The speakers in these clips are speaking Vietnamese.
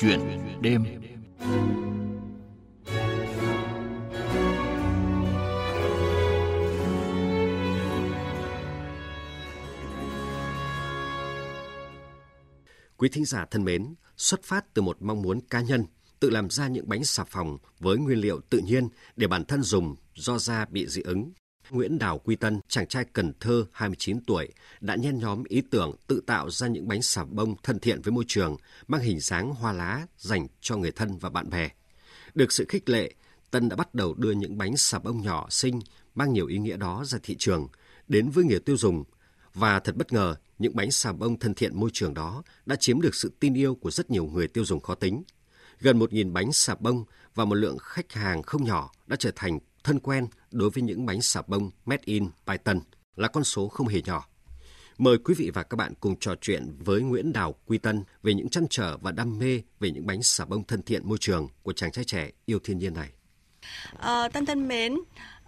Chuyện đêm Quý thính giả thân mến, xuất phát từ một mong muốn cá nhân, tự làm ra những bánh xà phòng với nguyên liệu tự nhiên để bản thân dùng do da bị dị ứng. Nguyễn Đào Quy Tân, chàng trai Cần Thơ 29 tuổi, đã nhen nhóm ý tưởng tự tạo ra những bánh xà bông thân thiện với môi trường, mang hình dáng hoa lá dành cho người thân và bạn bè. Được sự khích lệ, Tân đã bắt đầu đưa những bánh xà bông nhỏ xinh mang nhiều ý nghĩa đó ra thị trường, đến với người tiêu dùng. Và thật bất ngờ, những bánh xà bông thân thiện môi trường đó đã chiếm được sự tin yêu của rất nhiều người tiêu dùng khó tính. Gần 1.000 bánh xà bông và một lượng khách hàng không nhỏ đã trở thành thân quen đối với những bánh xà bông made in Python là con số không hề nhỏ. Mời quý vị và các bạn cùng trò chuyện với Nguyễn Đào Quy Tân về những chăn trở và đam mê về những bánh xà bông thân thiện môi trường của chàng trai trẻ yêu thiên nhiên này. À, Tân thân mến,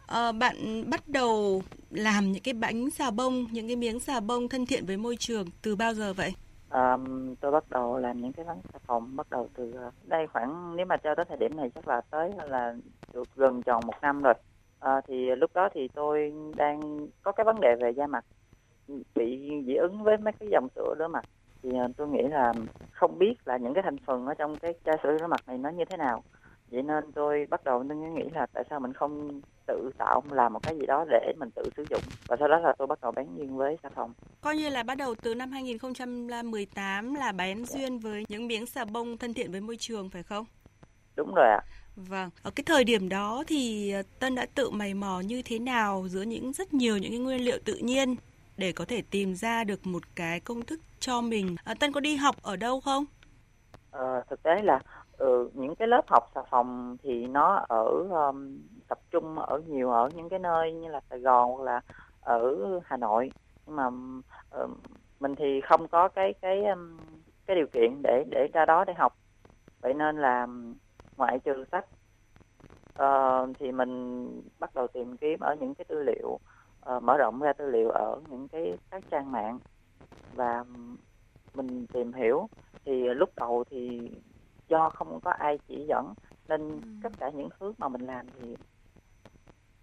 à, bạn bắt đầu làm những cái bánh xà bông, những cái miếng xà bông thân thiện với môi trường từ bao giờ vậy? Um, tôi bắt đầu làm những cái bánh xà phòng bắt đầu từ ờ, đây khoảng nếu mà cho tới thời điểm này chắc là tới là được gần tròn một năm rồi. À, thì lúc đó thì tôi đang có cái vấn đề về da mặt ừ, bị dị ứng với mấy cái dòng sữa rửa mặt thì ờ, tôi nghĩ là không biết là những cái thành phần ở trong cái chai sữa rửa mặt này nó như thế nào vậy nên tôi bắt đầu nên nghĩ là tại sao mình không tự tạo làm một cái gì đó để mình tự sử dụng. Và sau đó là tôi bắt đầu bán duyên với xà phòng coi như là bắt đầu từ năm 2018 là bán duyên với những miếng xà bông thân thiện với môi trường phải không? Đúng rồi ạ. Vâng, ở cái thời điểm đó thì Tân đã tự mày mò như thế nào giữa những rất nhiều những cái nguyên liệu tự nhiên để có thể tìm ra được một cái công thức cho mình. À, Tân có đi học ở đâu không? Ờ, thực tế là ừ, những cái lớp học xà phòng thì nó ở um, tập trung ở nhiều ở những cái nơi như là Sài Gòn hoặc là ở Hà Nội. Nhưng mà uh, mình thì không có cái cái um, cái điều kiện để để ra đó để học. Vậy nên là ngoại trừ sách uh, thì mình bắt đầu tìm kiếm ở những cái tư liệu uh, mở rộng ra tư liệu ở những cái các trang mạng. Và mình tìm hiểu thì lúc đầu thì do không có ai chỉ dẫn nên tất cả những thứ mà mình làm thì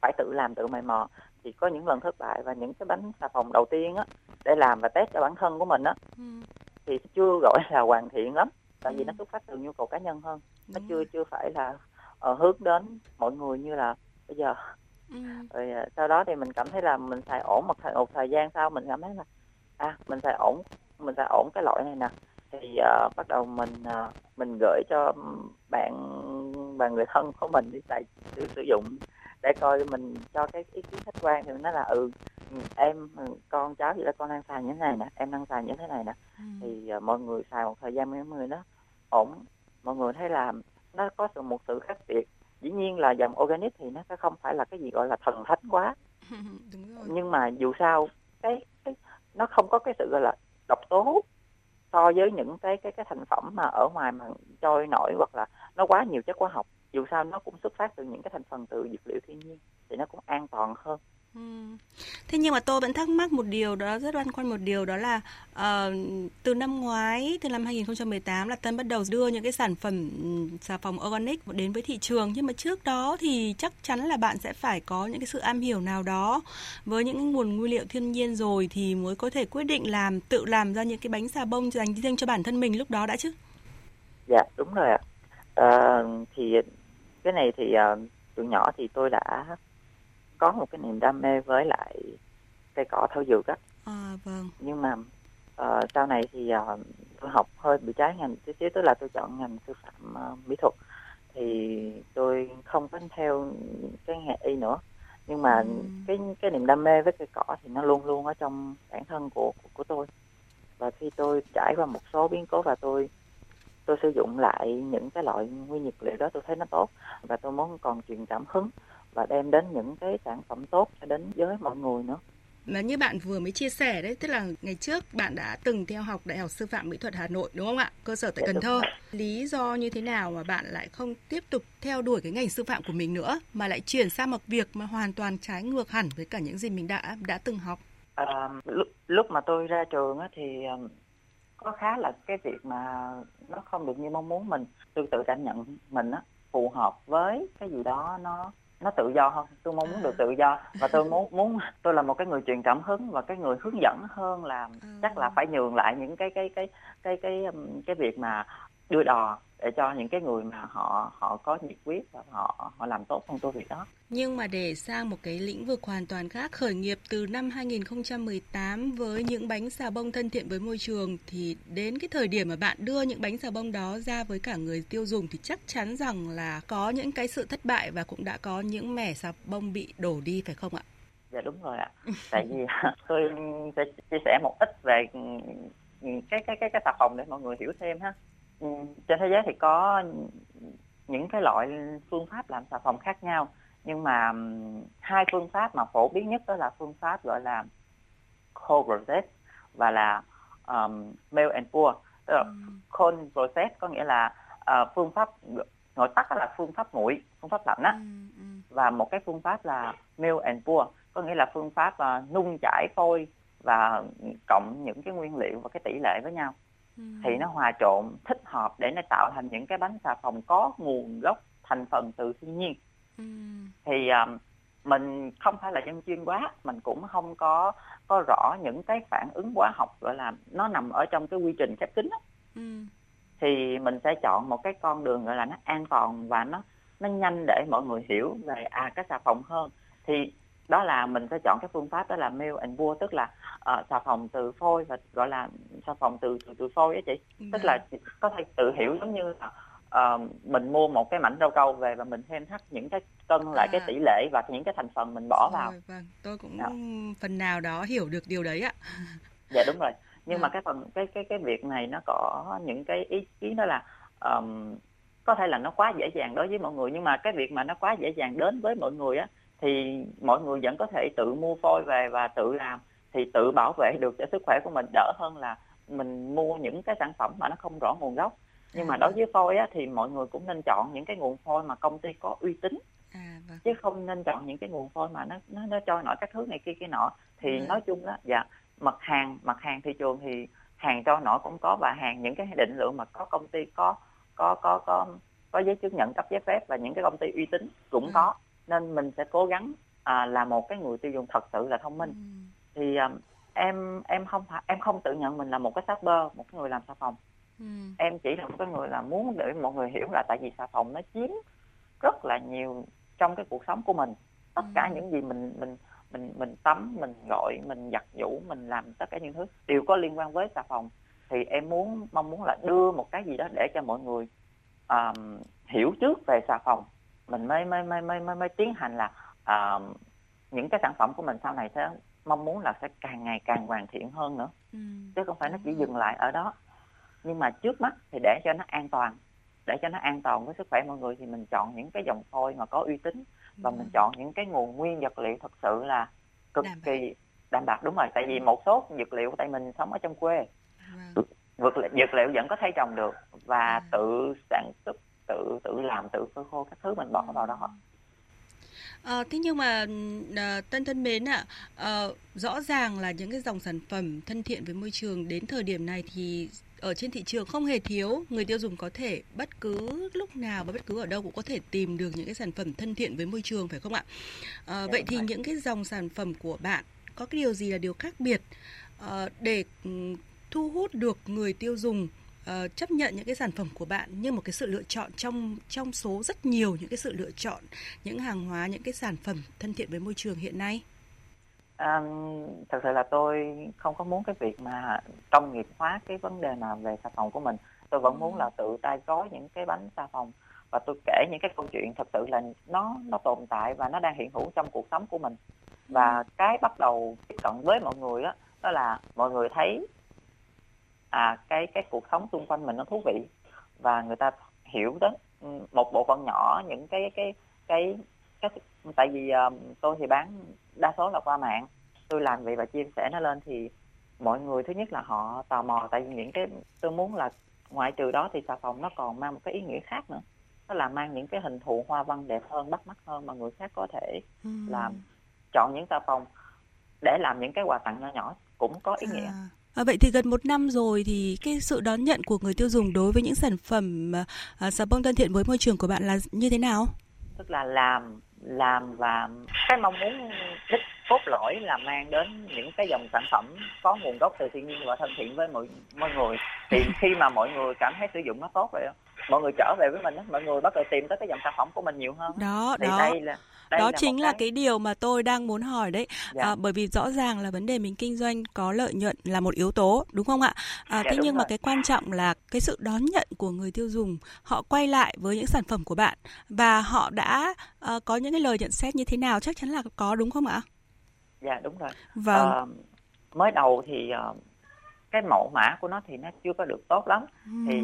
phải tự làm tự mày mò thì có những lần thất bại và những cái bánh xà phòng đầu tiên á để làm và test cho bản thân của mình á ừ. thì chưa gọi là hoàn thiện lắm tại ừ. vì nó xuất phát từ nhu cầu cá nhân hơn nó chưa chưa phải là uh, hướng đến mọi người như là bây giờ ừ. rồi uh, sau đó thì mình cảm thấy là mình xài ổn một thời một thời gian sau mình cảm thấy là à mình xài ổn mình xài ổn cái loại này nè thì uh, bắt đầu mình uh, mình gửi cho bạn và người thân của mình đi xài sử, sử dụng để coi mình cho cái ý kiến khách quan thì nó là ừ em con cháu gì đó con đang xài như thế này nè em đang xài như thế này nè. Ừ. thì uh, mọi người xài một thời gian mấy người nó ổn. Mọi người thấy là nó có sự một sự khác biệt. Dĩ nhiên là dòng organic thì nó sẽ không phải là cái gì gọi là thần thánh quá. Đúng rồi. nhưng mà dù sao cái, cái nó không có cái sự gọi là độc tố so với những cái cái cái thành phẩm mà ở ngoài mà trôi nổi hoặc là nó quá nhiều chất hóa học dù sao nó cũng xuất phát từ những cái thành phần từ dược liệu thiên nhiên thì nó cũng an toàn hơn Ừ. Thế nhưng mà tôi vẫn thắc mắc một điều đó rất băn khoăn một điều đó là uh, từ năm ngoái từ năm 2018 là Tân bắt đầu đưa những cái sản phẩm xà phòng organic đến với thị trường nhưng mà trước đó thì chắc chắn là bạn sẽ phải có những cái sự am hiểu nào đó với những nguồn nguyên liệu thiên nhiên rồi thì mới có thể quyết định làm tự làm ra những cái bánh xà bông dành riêng cho bản thân mình lúc đó đã chứ? Dạ đúng rồi ạ. À, thì cái này thì uh, từ nhỏ thì tôi đã có một cái niềm đam mê với lại cây cỏ thảo dược á à, vâng. nhưng mà uh, sau này thì uh, tôi học hơi bị trái ngành tí xíu tức là tôi chọn ngành sư phạm uh, mỹ thuật thì tôi không có theo cái nghề y nữa nhưng mà ừ. cái cái niềm đam mê với cây cỏ thì nó luôn luôn ở trong bản thân của của, của tôi và khi tôi trải qua một số biến cố và tôi tôi sử dụng lại những cái loại nguyên vật liệu đó tôi thấy nó tốt và tôi muốn còn truyền cảm hứng và đem đến những cái sản phẩm tốt cho đến với mọi người nữa. Mà như bạn vừa mới chia sẻ đấy tức là ngày trước bạn đã từng theo học đại học sư phạm mỹ thuật hà nội đúng không ạ? Cơ sở tại dạ, cần thơ. lý do như thế nào mà bạn lại không tiếp tục theo đuổi cái ngành sư phạm của mình nữa mà lại chuyển sang một việc mà hoàn toàn trái ngược hẳn với cả những gì mình đã đã từng học? À, lúc, lúc mà tôi ra trường á, thì có khá là cái việc mà nó không được như mong muốn mình. Tôi tự cảm nhận mình á phù hợp với cái gì đó nó nó tự do hơn. Tôi mong muốn được tự do và tôi muốn muốn tôi là một cái người truyền cảm hứng và cái người hướng dẫn hơn là chắc là phải nhường lại những cái cái cái cái cái cái, cái việc mà đưa đò để cho những cái người mà họ họ có nhiệt huyết và họ họ làm tốt công việc đó. Nhưng mà để sang một cái lĩnh vực hoàn toàn khác khởi nghiệp từ năm 2018 với những bánh xà bông thân thiện với môi trường thì đến cái thời điểm mà bạn đưa những bánh xà bông đó ra với cả người tiêu dùng thì chắc chắn rằng là có những cái sự thất bại và cũng đã có những mẻ xà bông bị đổ đi phải không ạ? Dạ đúng rồi ạ. Tại vì tôi sẽ chia sẻ một ít về cái cái cái cái xà phòng để mọi người hiểu thêm ha Ừ, trên thế giới thì có những cái loại phương pháp làm xà phòng khác nhau nhưng mà hai phương pháp mà phổ biến nhất đó là phương pháp gọi là cold process và là um, melt and pour tức là ừ. cold process có nghĩa là uh, phương pháp gọi tắt là phương pháp nguội phương pháp lạnh á ừ, ừ. và một cái phương pháp là melt and pour có nghĩa là phương pháp uh, nung chảy phôi và cộng những cái nguyên liệu và cái tỷ lệ với nhau thì nó hòa trộn thích hợp để nó tạo thành những cái bánh xà phòng có nguồn gốc thành phần từ thiên nhiên ừ. thì um, mình không phải là dân chuyên quá mình cũng không có có rõ những cái phản ứng hóa học gọi là nó nằm ở trong cái quy trình khép kín đó. Ừ. thì mình sẽ chọn một cái con đường gọi là nó an toàn và nó nó nhanh để mọi người hiểu về à cái xà phòng hơn thì đó là mình sẽ chọn cái phương pháp đó là meal and pour tức là uh, xà phòng từ phôi và gọi là xà phòng từ từ, từ phôi á chị ừ. tức là có thể tự hiểu giống như là uh, mình mua một cái mảnh rau câu về và mình thêm thắt những cái cân lại à. cái tỷ lệ và những cái thành phần mình bỏ vào vâng tôi cũng đó. phần nào đó hiểu được điều đấy ạ dạ đúng rồi nhưng à. mà cái phần cái cái cái việc này nó có những cái ý kiến đó là um, có thể là nó quá dễ dàng đối với mọi người nhưng mà cái việc mà nó quá dễ dàng đến với mọi người á thì mọi người vẫn có thể tự mua phôi về và tự làm thì tự bảo vệ được cho sức khỏe của mình đỡ hơn là mình mua những cái sản phẩm mà nó không rõ nguồn gốc nhưng mà à, đối vâng. với phôi á, thì mọi người cũng nên chọn những cái nguồn phôi mà công ty có uy tín à, vâng. chứ không nên chọn những cái nguồn phôi mà nó nó, nó cho nổi các thứ này kia kia nọ thì à. nói chung đó dạ mặt hàng mặt hàng thị trường thì hàng cho nổi cũng có và hàng những cái định lượng mà có công ty có có có có có giấy chứng nhận cấp giấy phép và những cái công ty uy tín cũng à. có nên mình sẽ cố gắng à, là một cái người tiêu dùng thật sự là thông minh ừ. thì à, em em không em không tự nhận mình là một cái shopper một cái người làm xà phòng ừ. em chỉ là một cái người là muốn để mọi người hiểu là tại vì xà phòng nó chiếm rất là nhiều trong cái cuộc sống của mình tất ừ. cả những gì mình mình mình mình tắm mình gọi mình giặt giũ mình làm tất cả những thứ đều có liên quan với xà phòng thì em muốn mong muốn là đưa một cái gì đó để cho mọi người um, hiểu trước về xà phòng mình mới mới mới mới mới, mới tiến hành là uh, những cái sản phẩm của mình sau này sẽ mong muốn là sẽ càng ngày càng hoàn thiện hơn nữa ừ. chứ không phải nó chỉ dừng lại ở đó nhưng mà trước mắt thì để cho nó an toàn để cho nó an toàn với sức khỏe mọi người thì mình chọn những cái dòng phôi mà có uy tín và ừ. mình chọn những cái nguồn nguyên vật liệu thật sự là cực đảm kỳ đảm bảo đúng rồi tại vì một số dược liệu tại mình sống ở trong quê vâng. dược, dược liệu vẫn có thể trồng được và à. tự sản xuất tự tự làm tự phơi khô các thứ mình bỏ vào đó. À, thế nhưng mà à, tân thân mến ạ, à, rõ ràng là những cái dòng sản phẩm thân thiện với môi trường đến thời điểm này thì ở trên thị trường không hề thiếu, người tiêu dùng có thể bất cứ lúc nào và bất cứ ở đâu cũng có thể tìm được những cái sản phẩm thân thiện với môi trường phải không ạ? À, vậy thì những cái dòng sản phẩm của bạn có cái điều gì là điều khác biệt à, để thu hút được người tiêu dùng uh, chấp nhận những cái sản phẩm của bạn như một cái sự lựa chọn trong trong số rất nhiều những cái sự lựa chọn những hàng hóa những cái sản phẩm thân thiện với môi trường hiện nay? À, thật sự là tôi không có muốn cái việc mà công nghiệp hóa cái vấn đề mà về xà phòng của mình. Tôi vẫn muốn là tự tay gói những cái bánh xà phòng. Và tôi kể những cái câu chuyện thật sự là nó nó tồn tại và nó đang hiện hữu trong cuộc sống của mình. Và cái bắt đầu tiếp cận với mọi người đó, đó là mọi người thấy à cái cái cuộc sống xung quanh mình nó thú vị và người ta hiểu đến ừ, một bộ phận nhỏ những cái cái cái cái tại vì uh, tôi thì bán đa số là qua mạng. Tôi làm vậy và chia sẻ nó lên thì mọi người thứ nhất là họ tò mò tại vì những cái tôi muốn là ngoại trừ đó thì xà phòng nó còn mang một cái ý nghĩa khác nữa. Nó là mang những cái hình thù hoa văn đẹp hơn bắt mắt hơn mà người khác có thể làm. Chọn những xà phòng để làm những cái quà tặng nhỏ nhỏ cũng có ý nghĩa. À À, vậy thì gần một năm rồi thì cái sự đón nhận của người tiêu dùng đối với những sản phẩm à, xà bông thân thiện với môi trường của bạn là như thế nào? Tức là làm làm và cái mong muốn đích cốt lõi là mang đến những cái dòng sản phẩm có nguồn gốc từ thiên nhiên và thân thiện với mọi mọi người. Thì khi mà mọi người cảm thấy sử dụng nó tốt rồi mọi người trở về với mình mọi người bắt đầu tìm tới cái dòng sản phẩm của mình nhiều hơn đó thì đó. đây là đây đó là chính là cái... cái điều mà tôi đang muốn hỏi đấy. Dạ. à, bởi vì rõ ràng là vấn đề mình kinh doanh có lợi nhuận là một yếu tố đúng không ạ? À, dạ, thế nhưng rồi. mà cái quan trọng là cái sự đón nhận của người tiêu dùng họ quay lại với những sản phẩm của bạn và họ đã uh, có những cái lời nhận xét như thế nào chắc chắn là có đúng không ạ? Dạ đúng rồi. Vâng. À, mới đầu thì uh, cái mẫu mã của nó thì nó chưa có được tốt lắm. Uhm. thì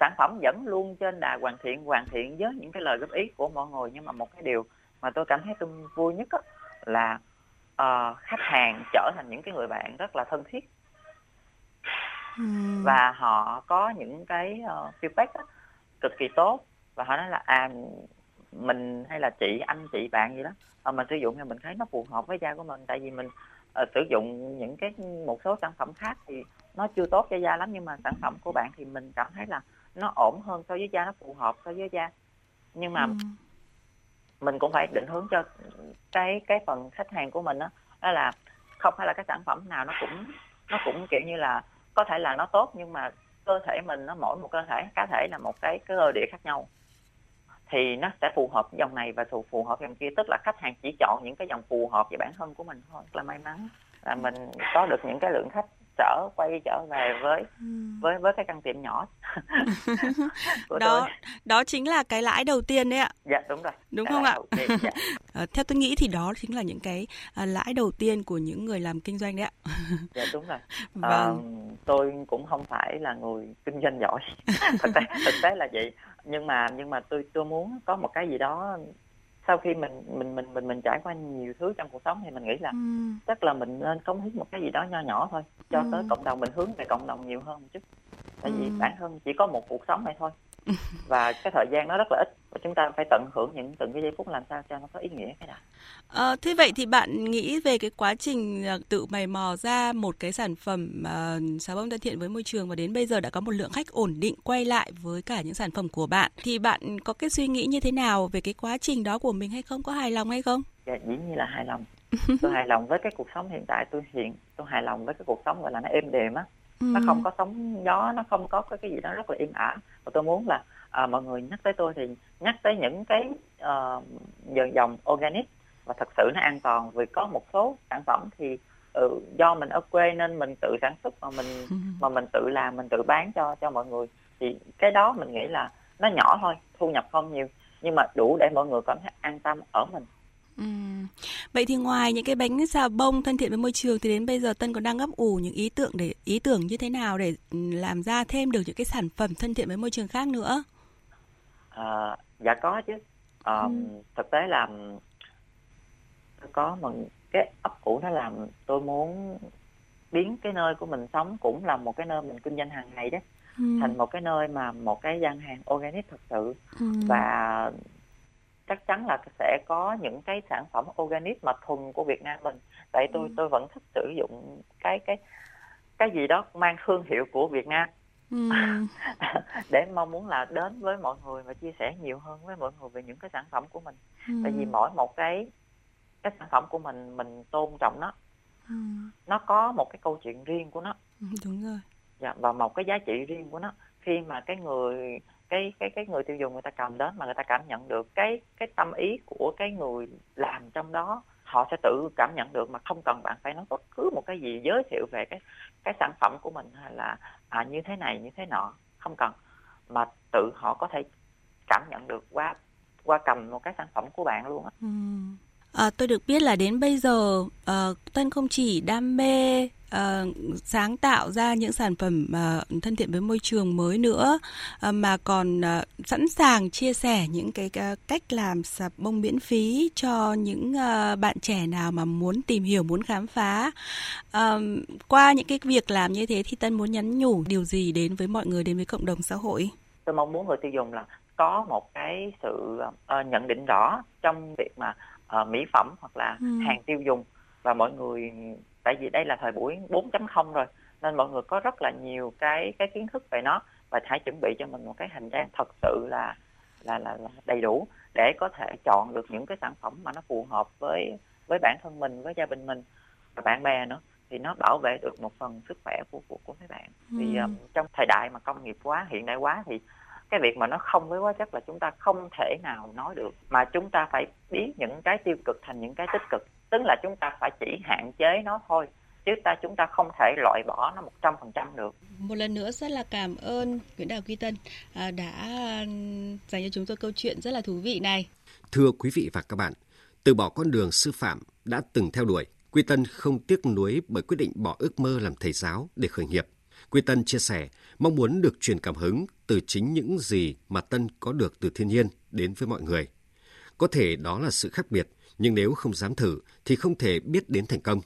sản phẩm vẫn luôn trên đà hoàn thiện hoàn thiện với những cái lời góp ý của mọi người. Nhưng mà một cái điều mà tôi cảm thấy tôi vui nhất đó, là uh, khách hàng trở thành những cái người bạn rất là thân thiết. Uhm. và họ có những cái uh, feedback đó, cực kỳ tốt. Và họ nói là à mình hay là chị anh chị bạn gì đó. Mà mình sử dụng thì mình thấy nó phù hợp với da của mình. Tại vì mình uh, sử dụng những cái một số sản phẩm khác thì nó chưa tốt cho da lắm. Nhưng mà sản phẩm của bạn thì mình cảm thấy là nó ổn hơn so với da nó phù hợp so với da. Nhưng mà ừ mình cũng phải định hướng cho cái cái phần khách hàng của mình đó, đó là không phải là cái sản phẩm nào nó cũng nó cũng kiểu như là có thể là nó tốt nhưng mà cơ thể mình nó mỗi một cơ thể cá thể là một cái cái cơ địa khác nhau. Thì nó sẽ phù hợp dòng này và phù hợp dòng kia tức là khách hàng chỉ chọn những cái dòng phù hợp với bản thân của mình thôi là may mắn. Là mình có được những cái lượng khách trở quay trở về với ừ. với với cái căn tiệm nhỏ đó tôi. đó chính là cái lãi đầu tiên đấy ạ dạ đúng rồi đúng cái không ạ tiên, dạ. à, theo tôi nghĩ thì đó chính là những cái à, lãi đầu tiên của những người làm kinh doanh đấy ạ dạ đúng rồi vâng. à, tôi cũng không phải là người kinh doanh giỏi thực tế thực tế là vậy nhưng mà nhưng mà tôi tôi muốn có một cái gì đó sau khi mình mình mình mình mình trải qua nhiều thứ trong cuộc sống thì mình nghĩ là ừ. chắc là mình nên cống hiến một cái gì đó nho nhỏ thôi cho ừ. tới cộng đồng mình hướng về cộng đồng nhiều hơn một chút tại ừ. vì bản thân chỉ có một cuộc sống này thôi và cái thời gian nó rất là ít và chúng ta phải tận hưởng những từng cái giây phút làm sao cho nó có ý nghĩa cái đã. À, thế vậy thì bạn nghĩ về cái quá trình ờ, tự mày mò ra một cái sản phẩm uh, xà bông thân thiện với môi trường và đến bây giờ đã có một lượng khách ổn định quay lại với cả những sản phẩm của bạn thì bạn có cái suy nghĩ như thế nào về cái quá trình đó của mình hay không có hài lòng hay không? Dạ dĩ nhiên là hài lòng. tôi hài lòng với cái cuộc sống hiện tại tôi hiện tôi hài lòng với cái cuộc sống gọi là nó êm đềm á ừ. nó không có sóng gió nó không có cái gì đó rất là im ả và tôi muốn là à, mọi người nhắc tới tôi thì nhắc tới những cái uh, dòng organic và thật sự nó an toàn vì có một số sản phẩm thì ừ, do mình ở quê nên mình tự sản xuất mà mình ừ. mà mình tự làm mình tự bán cho cho mọi người thì cái đó mình nghĩ là nó nhỏ thôi thu nhập không nhiều nhưng mà đủ để mọi người cảm thấy an tâm ở mình Ừ. Vậy thì ngoài những cái bánh xà bông thân thiện với môi trường thì đến bây giờ Tân còn đang ấp ủ những ý tưởng để ý tưởng như thế nào để ừ, làm ra thêm được những cái sản phẩm thân thiện với môi trường khác nữa? À, dạ có chứ. À, ừ. Thực tế là có một cái ấp ủ nó làm tôi muốn biến cái nơi của mình sống cũng là một cái nơi mình kinh doanh hàng ngày đó ừ. thành một cái nơi mà một cái gian hàng organic thật sự ừ. và chắc chắn là sẽ có những cái sản phẩm organic mà thuần của Việt Nam mình tại tôi ừ. tôi vẫn thích sử dụng cái cái cái gì đó mang thương hiệu của Việt Nam ừ. để mong muốn là đến với mọi người và chia sẻ nhiều hơn với mọi người về những cái sản phẩm của mình ừ. tại vì mỗi một cái cái sản phẩm của mình mình tôn trọng nó ừ. nó có một cái câu chuyện riêng của nó ừ, đúng rồi dạ, và một cái giá trị riêng của nó khi mà cái người cái cái cái người tiêu dùng người ta cầm đến mà người ta cảm nhận được cái cái tâm ý của cái người làm trong đó họ sẽ tự cảm nhận được mà không cần bạn phải nói bất cứ một cái gì giới thiệu về cái cái sản phẩm của mình hay là à, như thế này như thế nọ không cần mà tự họ có thể cảm nhận được qua qua cầm một cái sản phẩm của bạn luôn á. Ừ. À, tôi được biết là đến bây giờ à, Tân không chỉ đam mê À, sáng tạo ra những sản phẩm à, thân thiện với môi trường mới nữa à, mà còn à, sẵn sàng chia sẻ những cái à, cách làm sạp bông miễn phí cho những à, bạn trẻ nào mà muốn tìm hiểu muốn khám phá. À, qua những cái việc làm như thế thì Tân muốn nhắn nhủ điều gì đến với mọi người đến với cộng đồng xã hội? Tôi mong muốn người tiêu dùng là có một cái sự uh, nhận định rõ trong việc mà uh, mỹ phẩm hoặc là ừ. hàng tiêu dùng và mọi người tại vì đây là thời buổi 4.0 rồi nên mọi người có rất là nhiều cái cái kiến thức về nó và hãy chuẩn bị cho mình một cái hành trang thật sự là là là, là đầy đủ để có thể chọn được những cái sản phẩm mà nó phù hợp với với bản thân mình với gia đình mình và bạn bè nữa thì nó bảo vệ được một phần sức khỏe của của của mấy bạn ừ. vì um, trong thời đại mà công nghiệp quá hiện đại quá thì cái việc mà nó không với hóa chất là chúng ta không thể nào nói được mà chúng ta phải biến những cái tiêu cực thành những cái tích cực tức là chúng ta phải chỉ hạn chế nó thôi chứ ta chúng ta không thể loại bỏ nó một trăm phần trăm được. Một lần nữa rất là cảm ơn Nguyễn Đào Quy Tân à, đã dành cho chúng tôi câu chuyện rất là thú vị này. Thưa quý vị và các bạn, từ bỏ con đường sư phạm đã từng theo đuổi, Quy Tân không tiếc nuối bởi quyết định bỏ ước mơ làm thầy giáo để khởi nghiệp. Quy Tân chia sẻ mong muốn được truyền cảm hứng từ chính những gì mà Tân có được từ thiên nhiên đến với mọi người. Có thể đó là sự khác biệt, nhưng nếu không dám thử thì không thể biết đến thành công.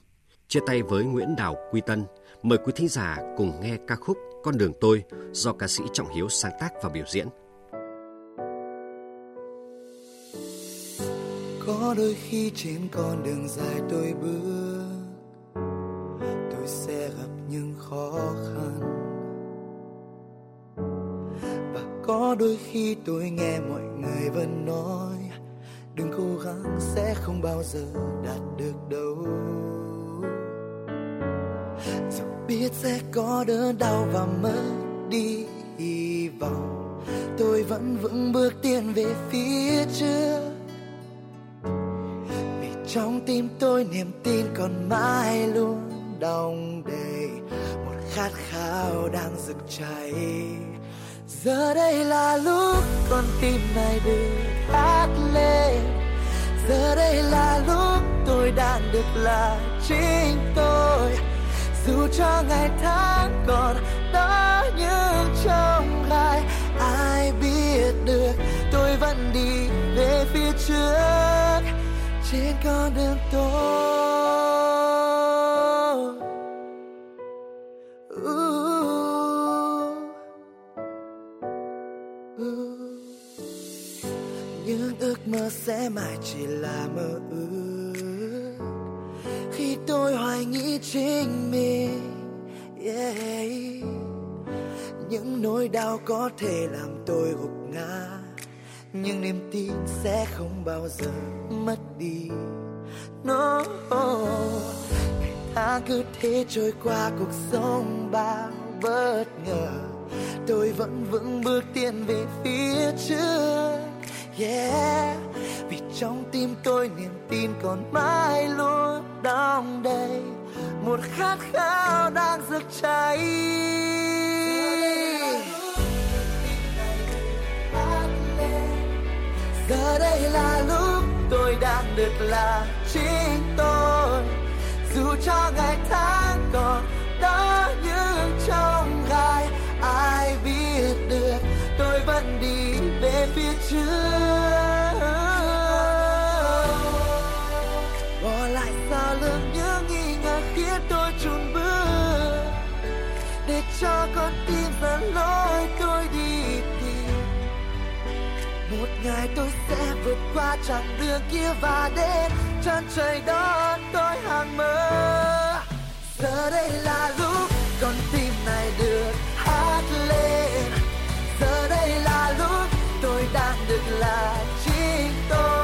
Chia tay với Nguyễn Đào Quy Tân, mời quý thính giả cùng nghe ca khúc Con đường tôi do ca sĩ Trọng Hiếu sáng tác và biểu diễn. Có đôi khi trên con đường dài tôi bước Tôi sẽ gặp những khó khăn có đôi khi tôi nghe mọi người vẫn nói, Đừng cố gắng, sẽ không bao giờ đạt được đâu. Dù biết sẽ có đớn đau và mất đi hy vọng, Tôi vẫn vững bước tiến về phía trước. Vì trong tim tôi niềm tin còn mãi luôn đong đầy, Một khát khao đang rực cháy. Giờ đây là lúc con tim này được hát lên. Giờ đây là lúc tôi đang được là chính tôi. Dù cho ngày tháng còn đó nhưng trong gai, Ai biết được tôi vẫn đi về phía trước. Trên con đường tôi sẽ mãi chỉ là mơ ước. Khi tôi hoài nghĩ chính mình, yeah. những nỗi đau có thể làm tôi gục ngã, nhưng niềm tin sẽ không bao giờ mất đi. No ta tháng cứ thế trôi qua cuộc sống bao bất ngờ. Tôi vẫn vững bước tiến về phía trước, yeah trong tim tôi niềm tin còn mãi luôn đong đầy. Một khát khao đang rực cháy. Giờ đây là lúc tôi đang được là chính tôi. Dù cho ngày tháng còn đó ngày tôi sẽ vượt qua chặng đường kia và đến chân trời đó tôi hàng mơ. Giờ đây là lúc con tim này được hát lên. Giờ đây là lúc tôi đang được là chính tôi.